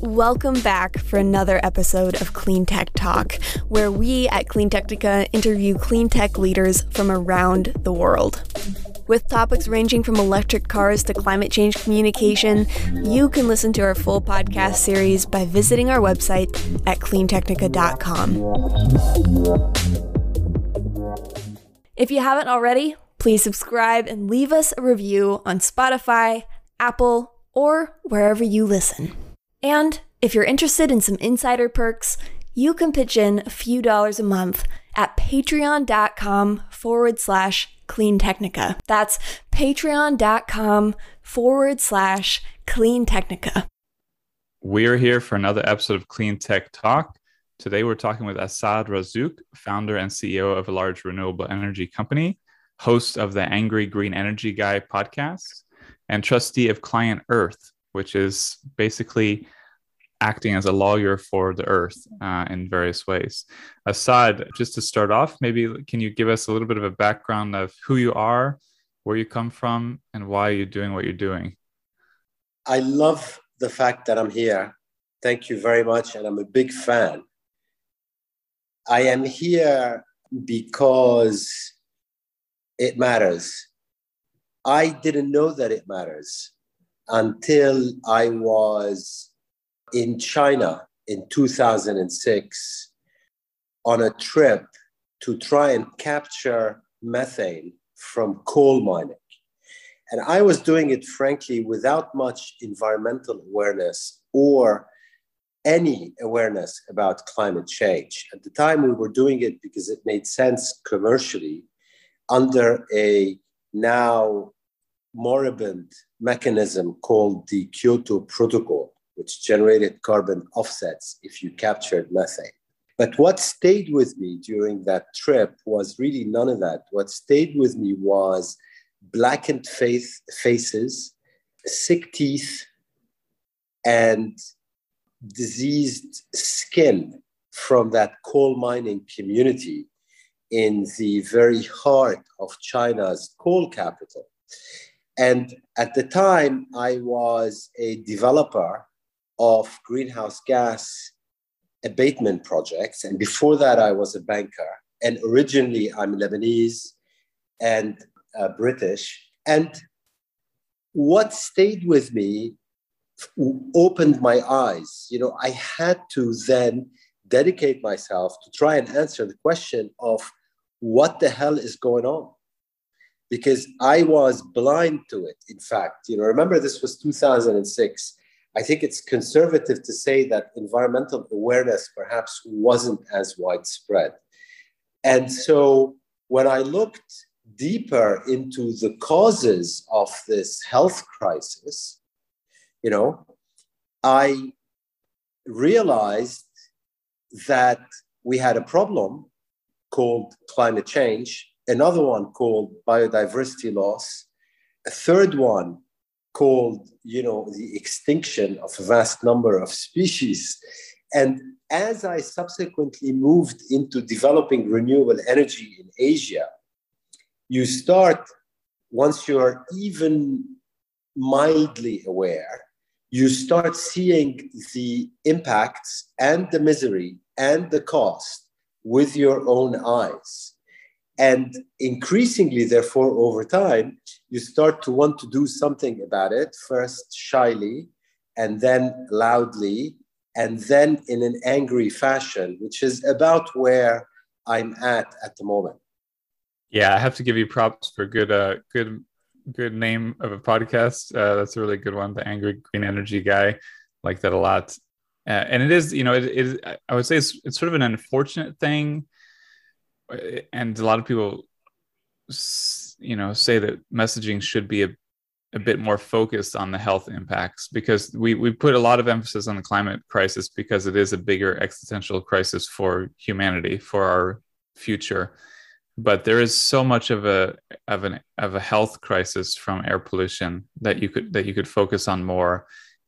Welcome back for another episode of Clean Tech Talk, where we at CleanTechnica interview clean tech leaders from around the world. With topics ranging from electric cars to climate change communication, you can listen to our full podcast series by visiting our website at cleantechnica.com. If you haven't already, please subscribe and leave us a review on Spotify, Apple, or wherever you listen. And if you're interested in some insider perks, you can pitch in a few dollars a month at patreon.com forward slash clean technica. That's patreon.com forward slash clean technica. We're here for another episode of Clean Tech Talk. Today we're talking with Assaad Razzouk, founder and CEO of a large renewable energy company, host of the Angry Green Energy Guy podcast, and trustee of ClientEarth, which is basically acting as a lawyer for the earth uh, in various ways. Assaad, just to start off, maybe can you give us a little bit of a background of who you are, where you come from, and why you're doing what you're doing? I love the fact that I'm here. Thank you very much. And I'm a big fan. I am here because it matters. I didn't know that it matters until I was in China in 2006 on a trip to try and capture methane from coal mining. And I was doing it, frankly, without much environmental awareness or any awareness about climate change. At the time, we were doing it because it made sense commercially under a now moribund mechanism called the Kyoto Protocol, which generated carbon offsets if you captured methane. But what stayed with me during that trip was really none of that. What stayed with me was blackened face, faces, sick teeth, and diseased skin from that coal mining community in the very heart of China's coal capital. And at the time, I was a developer of greenhouse gas abatement projects. And before that, I was a banker. And originally, I'm Lebanese and uh, British. And what stayed with me opened my eyes. You know, I had to then dedicate myself to try and answer the question of what the hell is going on because I was blind to it. In fact, you know, remember this was 2006. I think it's conservative to say that environmental awareness perhaps wasn't as widespread. And so when I looked deeper into the causes of this health crisis, you know, I realized that we had a problem called climate change another one called biodiversity loss, a third one called, you know, the extinction of a vast number of species. And as I subsequently moved into developing renewable energy in Asia, you start, once you're even mildly aware, you start seeing the impacts and the misery and the cost with your own eyes. And increasingly, therefore, over time, you start to want to do something about it, first shyly, and then loudly, and then in an angry fashion, which is about where I'm at at the moment. Yeah, I have to give you props for good, uh, good, good name of a podcast. Uh, that's a really good one. The Angry Green Energy Guy, like that a lot. Uh, and it is, you know, it is. I would say it's, it's sort of an unfortunate thing and a lot of people you know say that messaging should be a, a bit more focused on the health impacts because we we put a lot of emphasis on the climate crisis because it is a bigger existential crisis for humanity for our future. But there is so much of a of an of a health crisis from air pollution that you could that you could focus on more.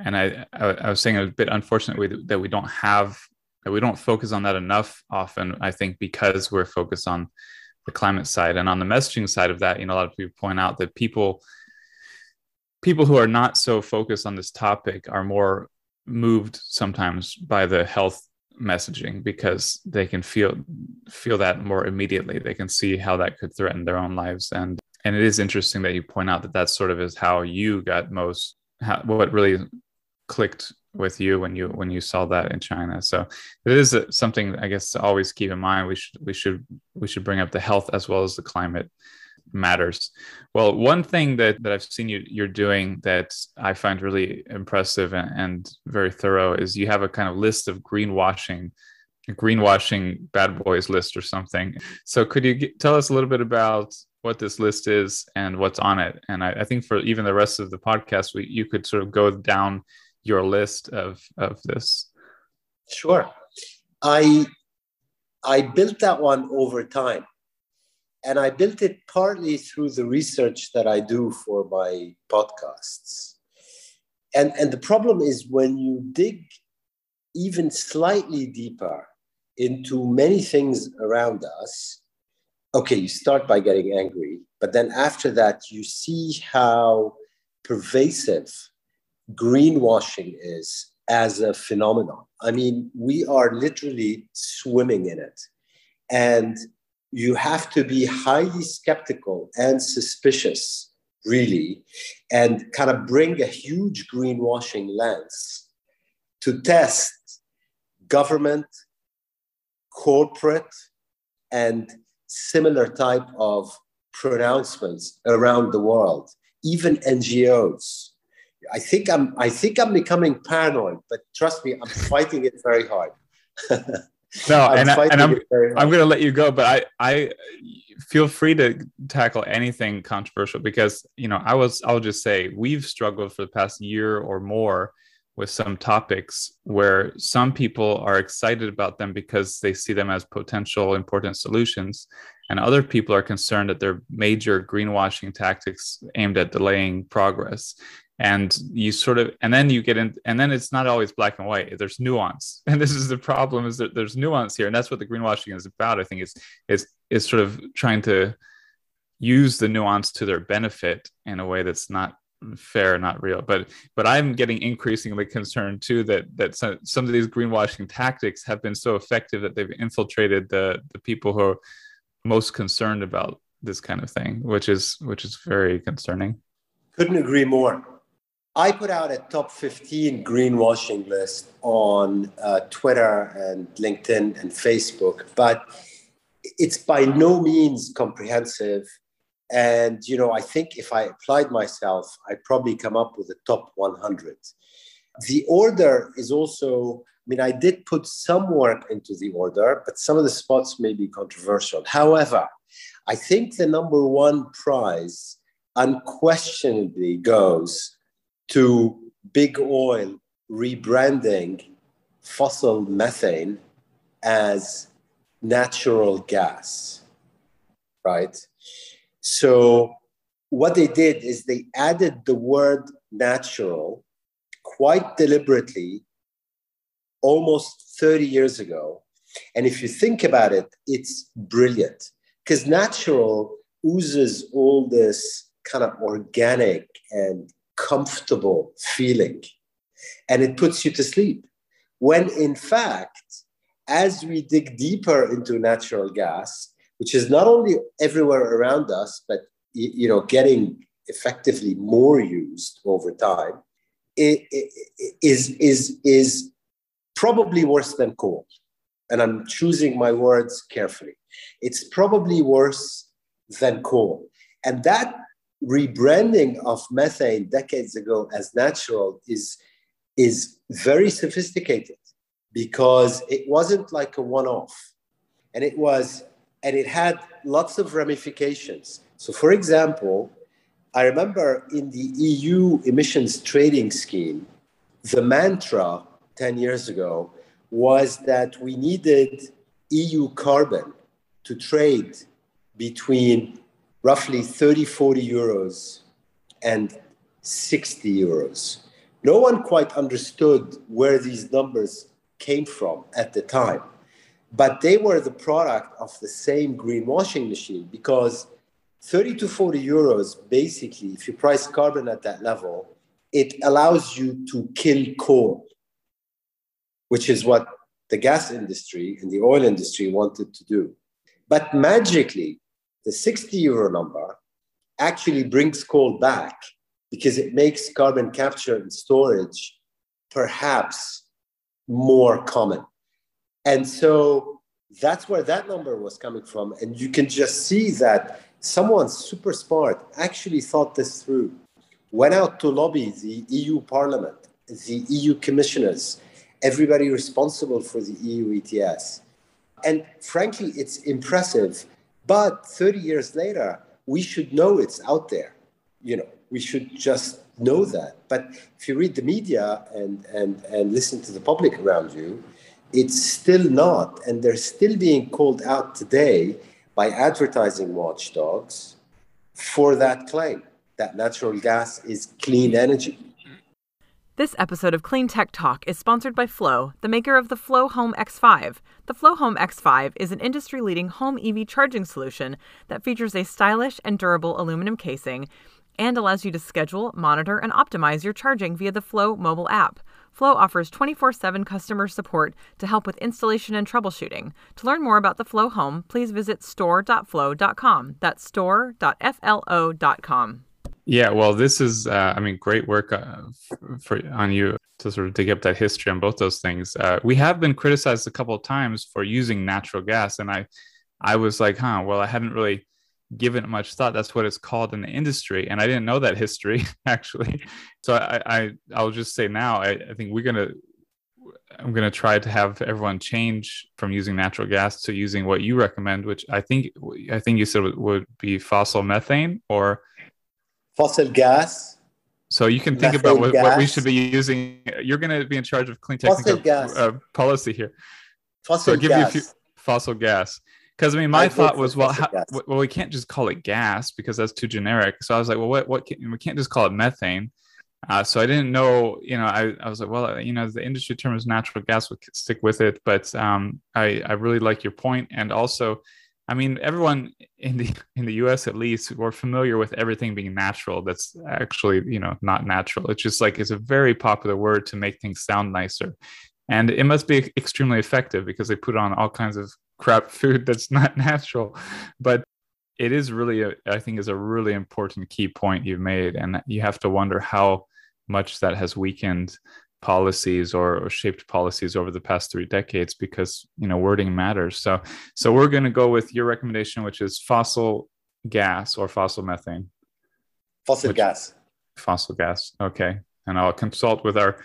And i i, I was saying a bit unfortunately that we don't have we don't focus on that enough often i think because we're focused on the climate side. And on the messaging side of that you know a lot of people point out that people people who are not so focused on this topic are more moved sometimes by the health messaging because they can feel feel that more immediately. They can see how that could threaten their own lives. And and it is interesting that you point out that that sort of is how you got most how, what really clicked with you when you when you saw that in China. So it is something I guess to always keep in mind. We should we should we should bring up the health as well as the climate matters. Well, one thing that, that I've seen you you're doing that I find really impressive and, and very thorough is you have a kind of list of greenwashing greenwashing bad boys list or something. So could you get, tell us a little bit about what this list is and what's on it? And I, I think for even the rest of the podcast, we, you could sort of go down your list of of this. Sure, I I built that one over time, and I built it partly through the research that I do for my podcasts. And and the problem is when you dig even slightly deeper into many things around us. Okay, you start by getting angry, but then after that, you see how pervasive greenwashing is as a phenomenon. I mean, we are literally swimming in it. And you have to be highly skeptical and suspicious, really, and kind of bring a huge greenwashing lens to test government, corporate, and similar type of pronouncements around the world, even NGOs I think I'm I think I'm becoming paranoid, but trust me, I'm fighting it very hard. no, I'm and, I, and I'm I'm going to let you go, but I I feel free to tackle anything controversial because you know I was I'll just say we've struggled for the past year or more with some topics where some people are excited about them because they see them as potential important solutions and other people are concerned that they're major greenwashing tactics aimed at delaying progress and you sort of and then you get in and then it's not always black and white. There's nuance. And this is the problem is that there's nuance here. And that's what the greenwashing is about i think is is is sort of trying to use the nuance to their benefit in a way that's not fair not real. But but i'm getting increasingly concerned too that that some, some of these greenwashing tactics have been so effective that they've infiltrated the the people who are most concerned about this kind of thing which is which is very concerning. Couldn't agree more I put out a top 15 greenwashing list on uh, Twitter and LinkedIn and Facebook, but it's by no means comprehensive. And, you know, I think if I applied myself, I'd probably come up with a top 100. The order is also, I mean, I did put some work into the order, but some of the spots may be controversial. However, I think the number one prize unquestionably goes to big oil rebranding fossil methane as natural gas, right? So, what they did is they added the word natural quite deliberately almost 30 years ago. And if you think about it, it's brilliant because natural oozes all this kind of organic and comfortable feeling and it puts you to sleep. When in fact, as we dig deeper into natural gas, which is not only everywhere around us, but you know, getting effectively more used over time, it, is, is, is probably worse than coal. And I'm choosing my words carefully. It's probably worse than coal. And that rebranding of methane decades ago as natural is, is very sophisticated because it wasn't like a one-off. And it was and it had lots of ramifications. So for example i remember in the eu emissions trading scheme the mantra 10 years ago was that we needed eu carbon to trade between roughly 30, 40 euros and 60 euros. No one quite understood where these numbers came from at the time, but they were the product of the same greenwashing machine because 30 to 40 euros, basically, if you price carbon at that level, it allows you to kill coal which is what the gas industry and the oil industry wanted to do. But magically, the 60 euro number actually brings coal back because it makes carbon capture and storage perhaps more common. And so that's where that number was coming from. And you can just see that someone super smart actually thought this through, went out to lobby the EU Parliament, the EU commissioners, everybody responsible for the EU ETS. And frankly, it's impressive. But 30 years later, we should know it's out there. You know, we should just know that. But if you read the media and, and, and listen to the public around you, it's still not. And they're still being called out today by advertising watchdogs for that claim that natural gas is clean energy. This episode of Clean Tech Talk is sponsored by FLO, the maker of the FLO Home X5. The FLO Home X5 is an industry leading home EV charging solution that features a stylish and durable aluminum casing and allows you to schedule, monitor, and optimize your charging via the FLO mobile app. FLO offers 24 7 customer support to help with installation and troubleshooting. To learn more about the FLO Home, please visit store.flo.com. That's store.flo.com. Yeah, well, this is, uh, I mean, great work uh, for on you to sort of dig up that history on both those things. Uh, we have been criticized a couple of times for using natural gas, and I, I was like, huh, well, I hadn't really given it much thought. That's what it's called in the industry, and I didn't know that history actually. So I, I, I'll just say now, I, I think we're gonna I'm to try to have everyone change from using natural gas to using what you recommend, which I think I think you said would be fossil methane or fossil gas. So you can think about what, what, we should be using. You're going to be in charge of clean technical uh, policy here. Fossil so give gas. you a few fossil gas. Because I mean, my I thought was, well, how, well, we can't just call it gas because that's too generic. So I was like, well, what, what can, we can't just call it methane. Uh, so I didn't know, you know, I, I was like, well, you know, the industry term is natural gas, we will stick with it. But um, I, I really like your point, and also I mean, everyone in the in the U.S. at least, we're familiar with everything being natural. That's actually, you know, not natural. It's just like it's a very popular word to make things sound nicer, and it must be extremely effective because they put on all kinds of crap food that's not natural. But it is really, a, I think, is a really important key point you've made, and you have to wonder how much that has weakened policies or, or, shaped policies over the past three decades because you know wording matters. So so we're going to go with your recommendation which is fossil gas or fossil methane. Fossil which, gas. Fossil gas okay. And i'll consult with our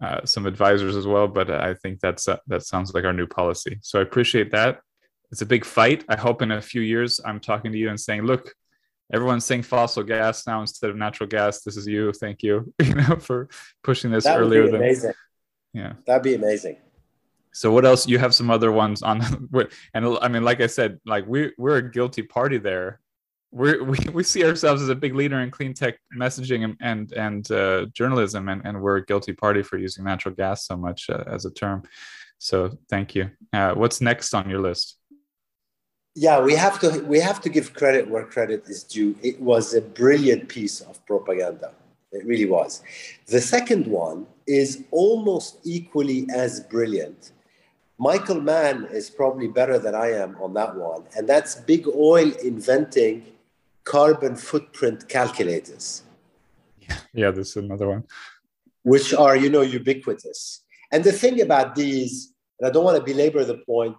uh, some advisors as well but i think that's uh, that sounds like our new policy. So i appreciate that. It's a big fight. I hope in a few years i'm talking to you and saying look everyone's saying fossil gas now instead of natural gas. This is you. Thank you, you know, for pushing this that earlier. Would be amazing. Than, yeah, that'd be amazing. So what else? You have some other ones on, and I mean, like I said, like we we're a guilty party there. We're, we we see ourselves as a big leader in clean tech messaging and and, and uh, journalism, and, and we're a guilty party for using natural gas so much uh, as a term. So thank you. Uh, what's next on your list? Yeah we have to we have to give credit where credit is due. It was a brilliant piece of propaganda. It really was. The second one is almost equally as brilliant. Michael mann is probably better than i am on that one and that's big oil inventing carbon footprint calculators. Yeah this is another one. Which are you know ubiquitous. And the thing about these and i don't want to belabor the point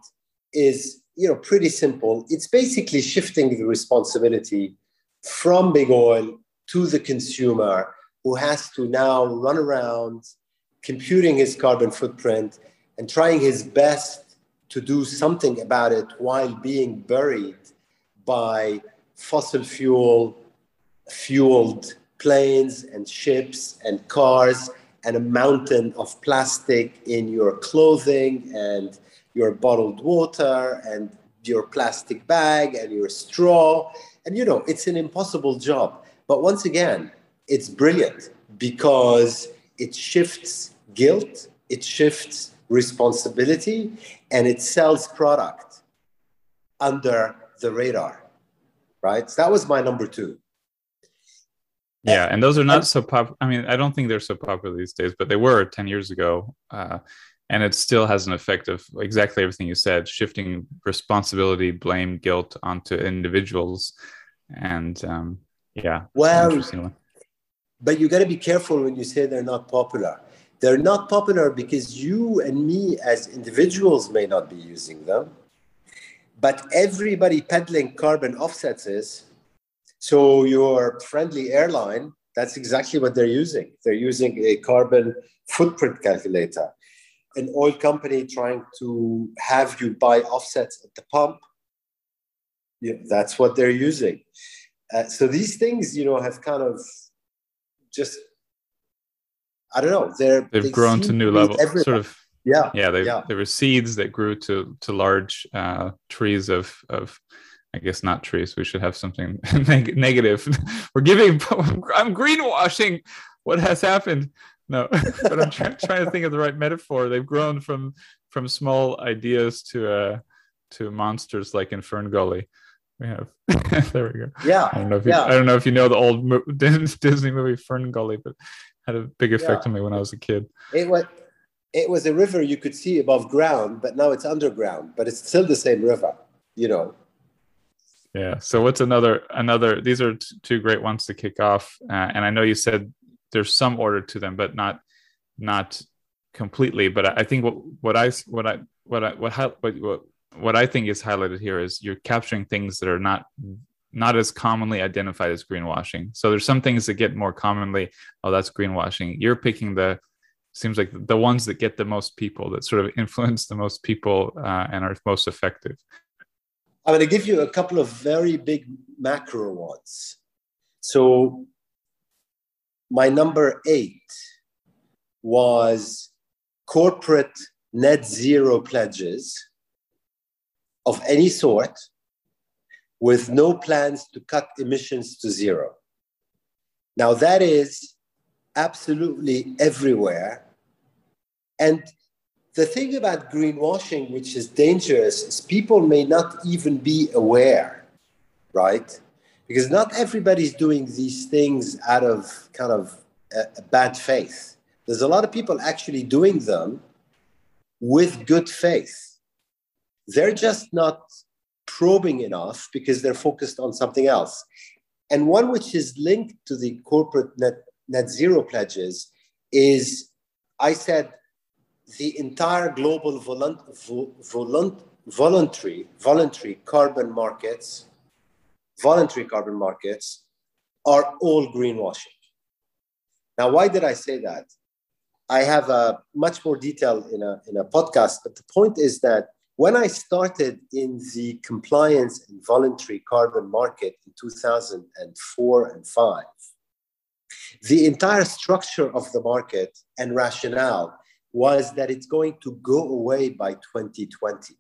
is you know, pretty simple. It's basically shifting the responsibility from big oil to the consumer who has to now run around computing his carbon footprint and trying his best to do something about it while being buried by fossil fuel fueled planes and ships and cars and a mountain of plastic in your clothing and your bottled water and your plastic bag and your straw. And you know, it's an impossible job. But once again, it's brilliant because it shifts guilt, it shifts responsibility, and it sells product under the radar. Right? So that was my number two. Yeah, and those are not so pop. I mean, I don't think they're so popular these days, but they were ten years ago. Uh, and it still has an effect of exactly everything you said shifting responsibility blame guilt onto individuals. And um, yeah well but you got to be careful when you say they're not popular. They're not popular because you and me as individuals may not be using them but everybody peddling carbon offsets is. So your friendly airline that's exactly what they're using. They're using a carbon footprint calculator an oil company trying to have you buy offsets at the pump. Yeah, that's what they're using. Uh, so these things, you know, have kind of just, I don't know, they're they've they grown to new levels. Sort of, yeah, yeah. They yeah. there were seeds that grew to to large uh, trees of of. I guess not trees. We should have something neg- negative. We're giving. I'm greenwashing. What has happened? No but i'm try- trying to think of the right metaphor. They've grown from from small ideas to uh to monsters like in fern gully. We have there we go. Yeah i don't know if you, yeah. i don't know if you know the old mo- disney movie fern gully but had a big effect yeah. on me when i was a kid. It was it was a river you could see above ground but now it's underground but it's still the same river you know? Yeah so what's another another these are t- two great ones to kick off uh, and i know you said there's some order to them, but not not completely. But I think what what I what I what I what what what, what I think is highlighted here is you're capturing things that are not not as commonly identified as greenwashing. So there's some things that get more commonly, oh, that's greenwashing. You're picking the seems like the ones that get the most people that sort of influence the most people uh, and are most effective. I'm going to give you a couple of very big macro ones. So my number eight was corporate net zero pledges of any sort with no plans to cut emissions to zero. Now, that is absolutely everywhere. And the thing about greenwashing, which is dangerous, is people may not even be aware, right? Because not everybody's doing these things out of kind of a, a bad faith. There's a lot of people actually doing them with good faith. They're just not probing enough because they're focused on something else. And one which is linked to the corporate net, net zero pledges is I said the entire global volunt, volunt, voluntary, voluntary carbon markets voluntary carbon markets are all greenwashing. Now, why did I say that? I have a much more detail in a, in a podcast, but the point is that when I started in the compliance and voluntary carbon market in 2004 and 5, the entire structure of the market and rationale was that it's going to go away by 2020.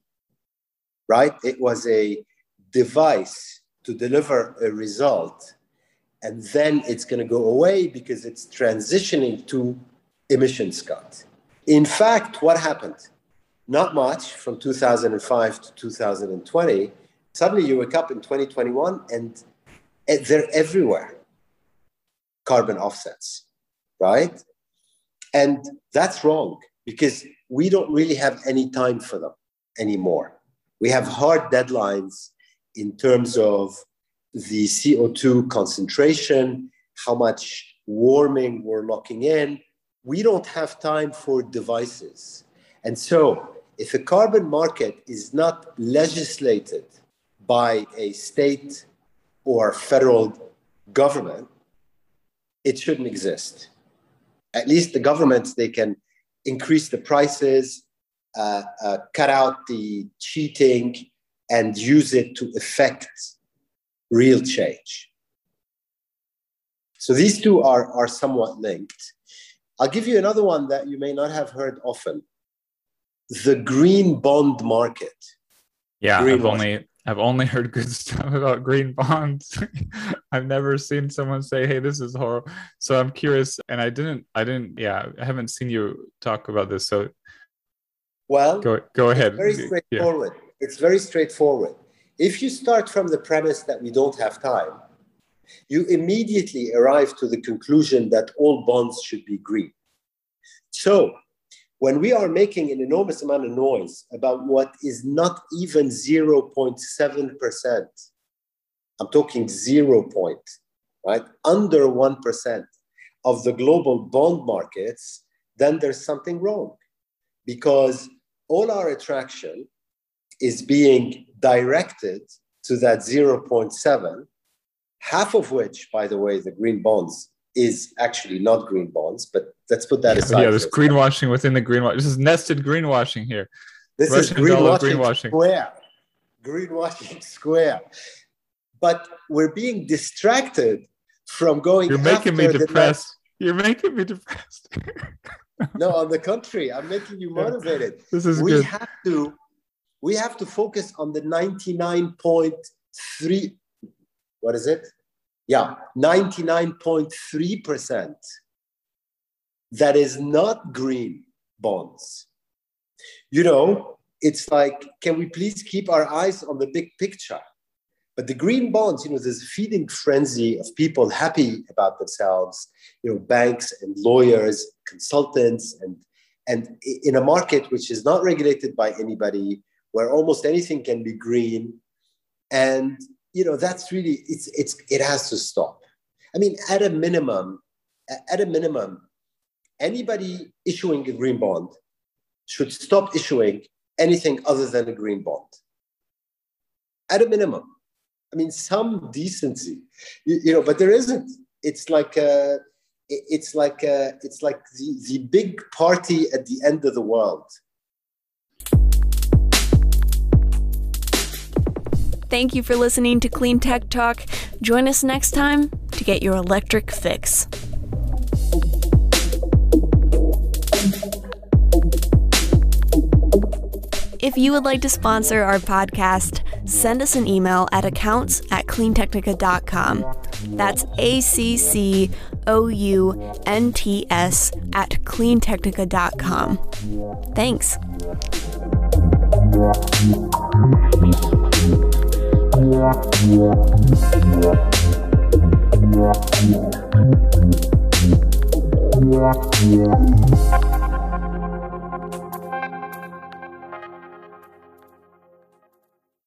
Right? It was a device to deliver a result. And then it's going to go away because it's transitioning to emissions cut. In fact, what happened? Not much from 2005 to 2020. Suddenly you wake up in 2021 and eh, they're everywhere carbon offsets, right? And that's wrong because we don't really have any time for them anymore. We have hard deadlines in terms of the CO2 concentration, how much warming we're locking in. We don't have time for devices. And so, if a carbon market is not legislated by a state or federal government, it shouldn't exist. At least the governments, they can increase the prices, uh, uh, cut out the cheating, and use it to effect real change. So these two are, are somewhat linked. I'll give you another one that you may not have heard often the green bond market. Yeah, green I've only I've only heard good stuff about green bonds. I've never seen someone say, "Hey, this is horrible." So I'm curious, and I didn't, I didn't, yeah, I haven't seen you talk about this. So, well, go go ahead. Very straightforward. Yeah. It's very straightforward. If you start from the premise that we don't have time, you immediately arrive to the conclusion that all bonds should be green. So, when we are making an enormous amount of noise about what is not even 0.7%, I'm talking zero point, right? Under 1% of the global bond markets, then there's something wrong because all our attraction is being directed to that 0.7, half of which, by the way, the green bonds is actually not green bonds, but let's put that aside. Yeah, there's greenwashing within the greenwash. This is nested greenwashing here. This Russian is greenwashing, greenwashing square. Greenwashing square. But we're being distracted from going. You're making me depressed. You're making me depressed. no, on the contrary, I'm making you motivated. This is we good. have to we have to focus on the 99.3 what is it? Yeah, 99.3% that is not green bonds. You know, it's like, can we please keep our eyes on the big picture? But the green bonds, you know, there's a feeding frenzy of people happy about themselves, you know, banks and lawyers, consultants, and and in a market which is not regulated by anybody, where almost anything can be green, and you know, that's really it's it's it has to stop. I mean, at a minimum, at a minimum, anybody issuing a green bond should stop issuing anything other than a green bond. At a minimum I mean, some decency, you, you know, but there isn't. It's like uh, a, it's like a, it's like the, the big party at the end of the world. Thank you for listening to Clean Tech Talk. Join us next time to get your electric fix. If you would like to sponsor our podcast, send us an email at accounts at cleantechnica.com. That's A C C O U N T S at cleantechnica.com. Thanks. Yeah.